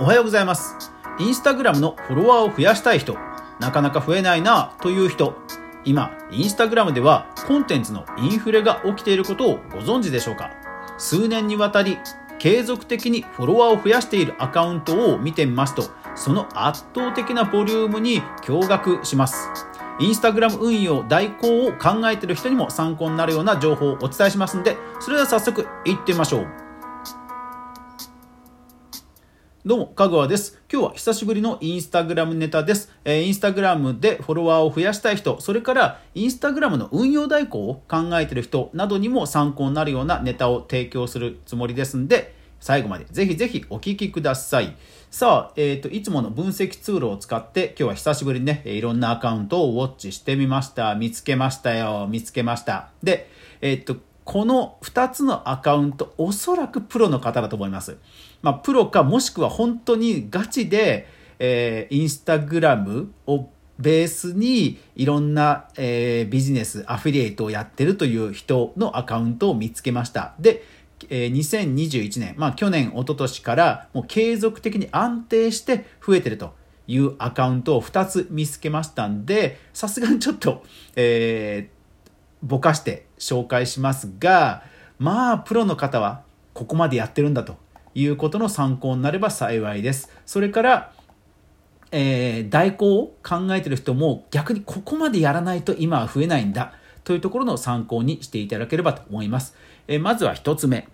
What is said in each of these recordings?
おはようございます。インスタグラムのフォロワーを増やしたい人なかなか増えないなという人。今インスタグラムではコンテンツのインフレが起きていることをご存知でしょうか？数年にわたり継続的にフォロワーを増やしているアカウントを見てみますとその圧倒的なボリュームに驚愕します。インスタグラム運用代行を考えている人にも参考になるような情報をお伝えしますのでそれでは早速いってみましょう。どうも、かぐわです。今日は久しぶりのインスタグラムネタです。えー、インスタグラムでフォロワーを増やしたい人、それからインスタグラムの運用代行を考えている人などにも参考になるようなネタを提供するつもりですんで、最後までぜひぜひお聞きください。さあ、えっ、ー、と、いつもの分析ツールを使って今日は久しぶりにね、いろんなアカウントをウォッチしてみました。見つけましたよ。見つけました。で、えっ、ー、と、この2つのアカウント、おそらくプロの方だと思います。まあ、プロかもしくは本当にガチで、えー、インスタグラムをベースにいろんな、えー、ビジネス、アフィリエイトをやってるという人のアカウントを見つけました。で、えー、2021年、まあ去年、一昨年からもう継続的に安定して増えてるというアカウントを2つ見つけましたんで、さすがにちょっと、えー、ぼかして紹介しますが、まあ、プロの方はここまでやってるんだということの参考になれば幸いです。それから、えー、代行を考えてる人も逆にここまでやらないと今は増えないんだというところの参考にしていただければと思います。えー、まずは1つ目、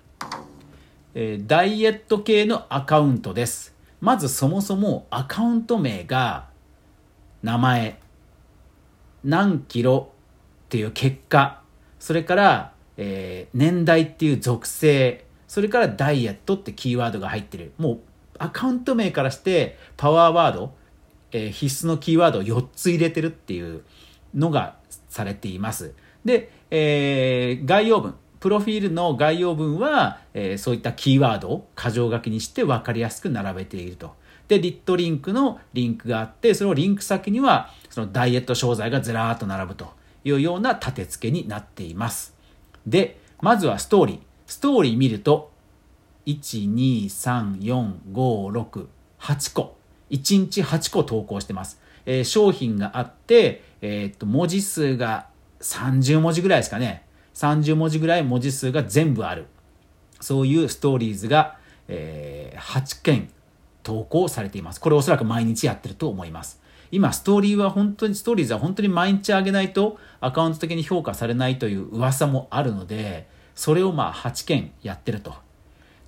えー、ダイエット系のアカウントです。まずそもそもアカウント名が名前、何キロっていう結果、それから、えー、年代っていう属性、それからダイエットってキーワードが入ってる。もうアカウント名からしてパワーワード、えー、必須のキーワードを4つ入れてるっていうのがされています。で、えー、概要文、プロフィールの概要文は、えー、そういったキーワードを箇条書きにして分かりやすく並べていると。で、リットリンクのリンクがあって、そのリンク先には、そのダイエット商材がずらーっと並ぶと。いうような立て付けになっています。で、まずはストーリー。ストーリー見ると、1、2、3、4、5、6、8個。1日8個投稿してます。えー、商品があって、えー、っと、文字数が30文字ぐらいですかね。30文字ぐらい文字数が全部ある。そういうストーリーズが、えー、8件投稿されています。これおそらく毎日やってると思います。今、ストーリーは本当に、ストーリーズは本当に毎日上げないとアカウント的に評価されないという噂もあるので、それをまあ8件やってると。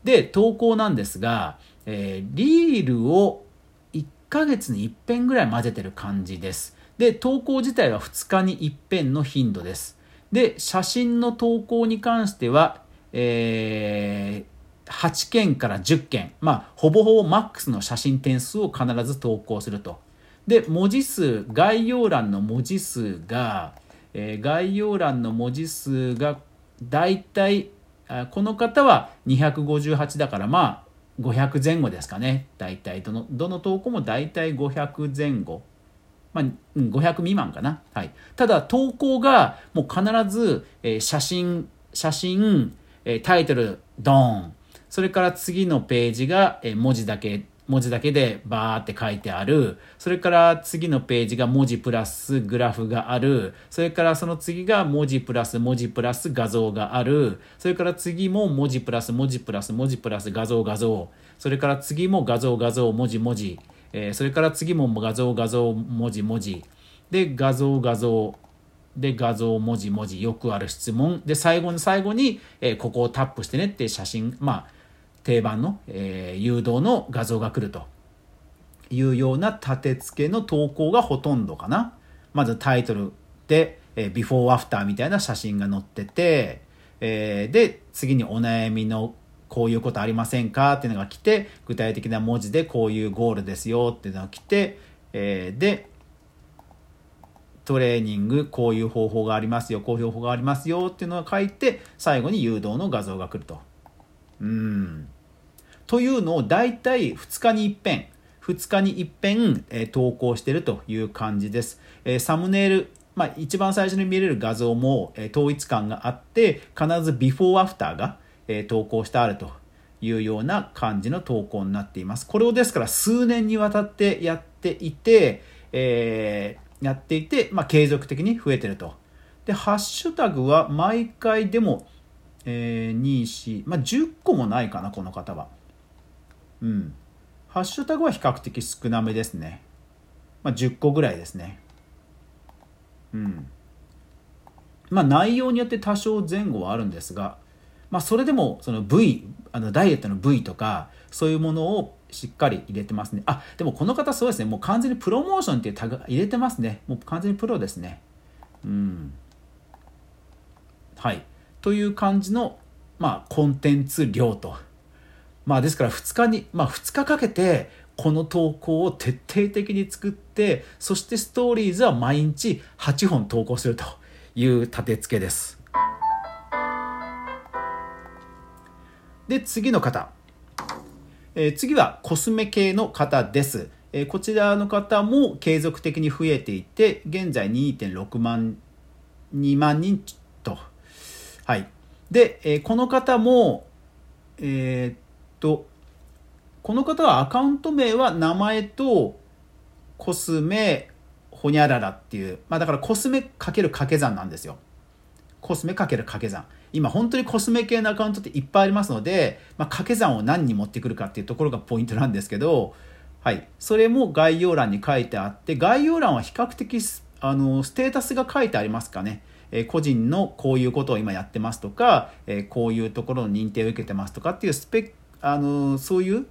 で、投稿なんですが、えー、リールを1ヶ月に1遍ぐらい混ぜてる感じです。で、投稿自体は2日に1遍の頻度です。で、写真の投稿に関しては、えー、8件から10件、まあ、ほぼほぼマックスの写真点数を必ず投稿すると。で文字数概要欄の文字数が、えー、概要欄の文字数がだいたいこの方は258だからまあ500前後ですかね大体どのどの投稿も大体500前後まあ、500未満かな。はい。ただ、投稿がもう必ず、えー、写真、写真、えー、タイトル、ドーン。それから次のページが、文字だけ文字だけでバーって書いてある。それから次のページが文字プラスグラフがある。それからその次が文字プラス文字プラス画像がある。それから次も文字プラス文字プラス文字プラス画像画像。それから次も画像画像文字文字。えー、それから次も画像画像文字文字。で、画像画像。で、画像文字文字。よくある質問。で、最後に最後に、えー、ここをタップしてねって写真。まあ、定番の、えー、誘導の画像が来るというような立て付けの投稿がほとんどかな。まずタイトルで、えー、ビフォーアフターみたいな写真が載ってて、えー、で、次にお悩みのこういうことありませんかっていうのが来て、具体的な文字でこういうゴールですよっていうのが来て、えー、で、トレーニング、こういう方法がありますよ、こういう方法がありますよっていうのが書いて、最後に誘導の画像が来ると。うん。というのを大体2日に一遍、2日に一遍、えー、投稿してるという感じです。えー、サムネイル、まあ、一番最初に見れる画像も、えー、統一感があって、必ずビフォーアフターが、え投稿してあるというような感じの投稿になっています。これをですから数年にわたってやっていて、え、やっていて、まあ、継続的に増えてると。で、ハッシュタグは毎回でも、えー、2、4、まあ、10個もないかな、この方は。うん。ハッシュタグは比較的少なめですね。まあ、10個ぐらいですね。うん。まあ、内容によって多少前後はあるんですが、まあ、それでもその V あのダイエットの V とかそういうものをしっかり入れてますねあでもこの方そうですねもう完全にプロモーションっていうタグ入れてますねもう完全にプロですねうんはいという感じのまあコンテンツ量とまあですから2日にまあ2日かけてこの投稿を徹底的に作ってそしてストーリーズは毎日8本投稿するという立て付けですで、次の方。えー、次はコスメ系の方です。え、こちらの方も継続的に増えていて、現在2.6万、2万人と。はい。で、え、この方も、えー、っと、この方はアカウント名は名前とコスメほにゃららっていう、まあだからコスメかける掛け算なんですよ。コスメかける掛け算。今本当にコスメ系のアカウントっていっぱいありますので、まあ、掛け算を何に持ってくるかっていうところがポイントなんですけど、はい、それも概要欄に書いてあって概要欄は比較的あのステータスが書いてありますかね。え個人のこういうことを今やってますとか、えこういうところの認定を受けてますとかっていうスペッあのそういう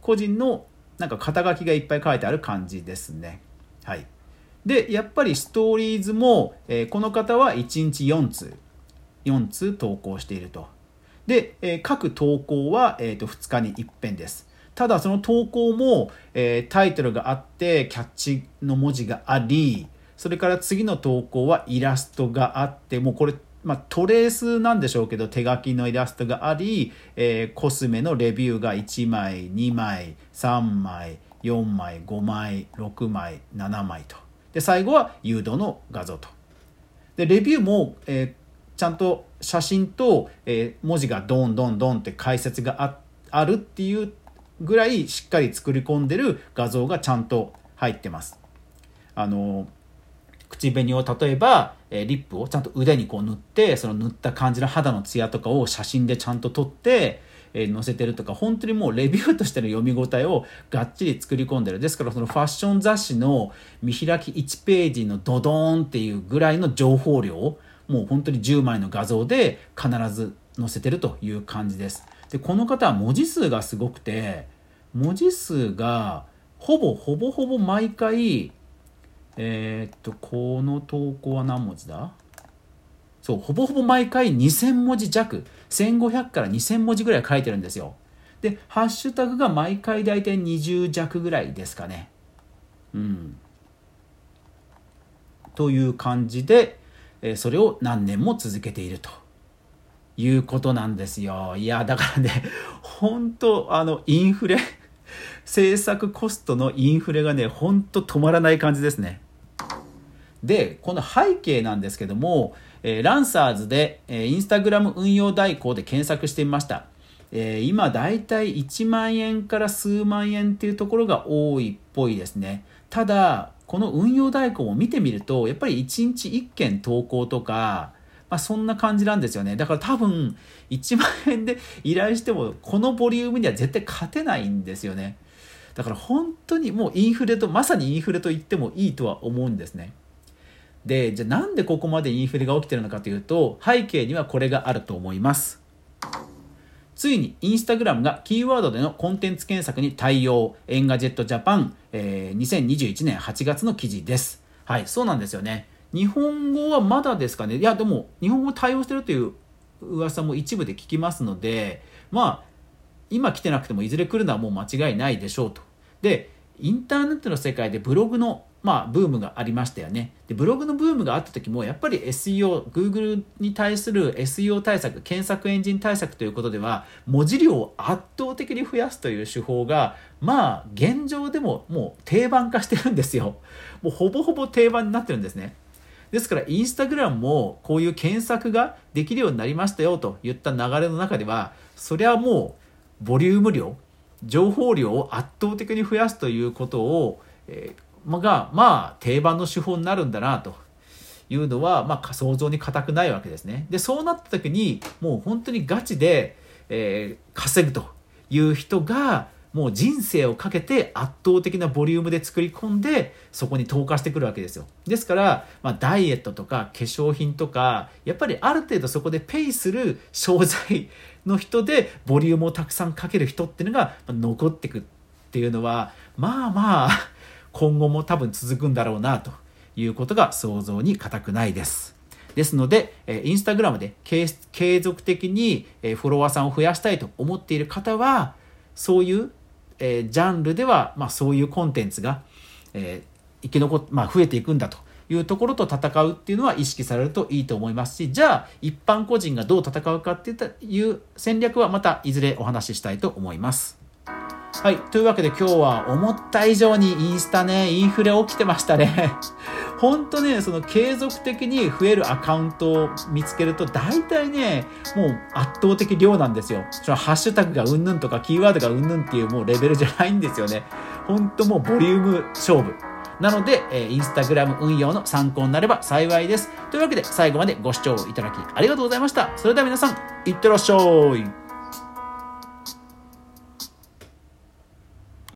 個人のなんか肩書きがいっぱい書いてある感じですね。はい、でやっぱりストーリーズも、えこの方は1日4通4通投稿していると。で、えー、各投稿は、えーと、2日に一遍です。ただその投稿も、えー、タイトルがあってキャッチの文字がありそれから次の投稿はイラストがあってもうこれ、まあ、トレースなんでしょうけど手書きのイラストがあり、えー、コスメのレビューが1枚2枚3枚4枚5枚6枚7枚とで最後は誘導の画像とでレビューも、えーちゃんと写真と、えー、文字がドンドンドンって解説があるっていうぐらいしっかり作り込んでる画像がちゃんと入ってます。あの口紅を例えば、え、リップをちゃんと腕にこう塗ってその塗った感じの肌のツヤとかを写真でちゃんと撮って、え、載せてるとか本当にもうレビューとしての読み応えをがっちり作り込んでるですからそのファッション雑誌の見開き1ページのドドーンっていうぐらいの情報量もう本当に10枚の画像で必ず載せてるという感じです。で、この方は文字数がすごくて、文字数がほぼほぼほぼ毎回、えー、っと、この投稿は何文字だ？そう、ほぼほぼ毎回2000文字弱、1500から2000文字ぐらい書いてるんですよ。で、ハッシュタグが毎回大体20弱ぐらいですかね。うん。という感じで、えそれを何年も続けているということなんですよ。いや、だからね、本当あの、インフレ、制作コストのインフレがね、本当止まらない感じですね。で、この背景なんですけども、えー、ランサーズで、えー、インスタグラム運用代行で検索してみました。えー、今だいたい1万円から数万円っていうところが多いっぽいですね。ただ、この運用代行を見てみると、やっぱり1日1件投稿とか、まあ、そんな感じなんですよね。だから多分、1万円で依頼しても、このボリュームには絶対勝てないんですよね。だから本当にもうインフレと、まさにインフレと言ってもいいとは思うんですね。で、じゃあなんでここまでインフレが起きてるのかというと、背景にはこれがあると思います。ついにインスタグラムがキーワードでのコンテンツ検索に対応。エンガジェットジャパン、えー、2021年8月の記事です。はい、そうなんですよね。日本語はまだですかね？いや、でも、日本語対応してるという噂も一部で聞きますので、まあ、今来てなくてもいずれ来るのはもう間違いないでしょうと。で、インターネットの世界でブログのまあ、ブームがありましたよね。で、ブログのブームがあった時も、やっぱり SEO、Google に対する SEO 対策、検索エンジン対策ということでは、文字量を圧倒的に増やすという手法が、まあ、現状でももう定番化してるんですよ。もうほぼほぼ定番になってるんですね。ですから、インスタグラムもこういう検索ができるようになりましたよといった流れの中では、そりゃもう、ボリューム量情報量を圧倒的に増やすということを、えー、がまあ定番の手法になるんだなというのは、まあ、想像に難くないわけですね。でそうなった時にもう本当にガチで、えー、稼ぐという人がもう人生をかけて圧倒的なボリュームで作り込んでそこに投下してくるわけですよですから、まあ、ダイエットとか化粧品とかやっぱりある程度そこでペイする商材の人でボリュームをたくさんかける人っていうのが残ってくっていうのはまあまあ今後も多分続くんだろうなということが想像に難くないです。ですので、インスタグラムで継続的にフォロワーさんを増やしたいと思っている方は、そういうえー、ジャンルでは、まあ、そういうコンテンツが、えー、生き残っ、まあ、増えていくんだというところと戦うっていうのは意識されるといいと思いますしじゃあ一般個人がどう戦うかっていう戦略はまたいずれお話ししたいと思います。はい。というわけで今日は思った以上にインスタね、インフレ起きてましたね。ほんとね、その継続的に増えるアカウントを見つけると、大体ね、もう圧倒的量なんですよ。そのハッシュタグがうんぬんとかキーワードがうんぬんっていうもうレベルじゃないんですよね。ほんともうボリューム勝負。なので、えインスタグラム運用の参考になれば幸いです。というわけで最後までご視聴いただきありがとうございました。それでは皆さん、いってらっしゃい。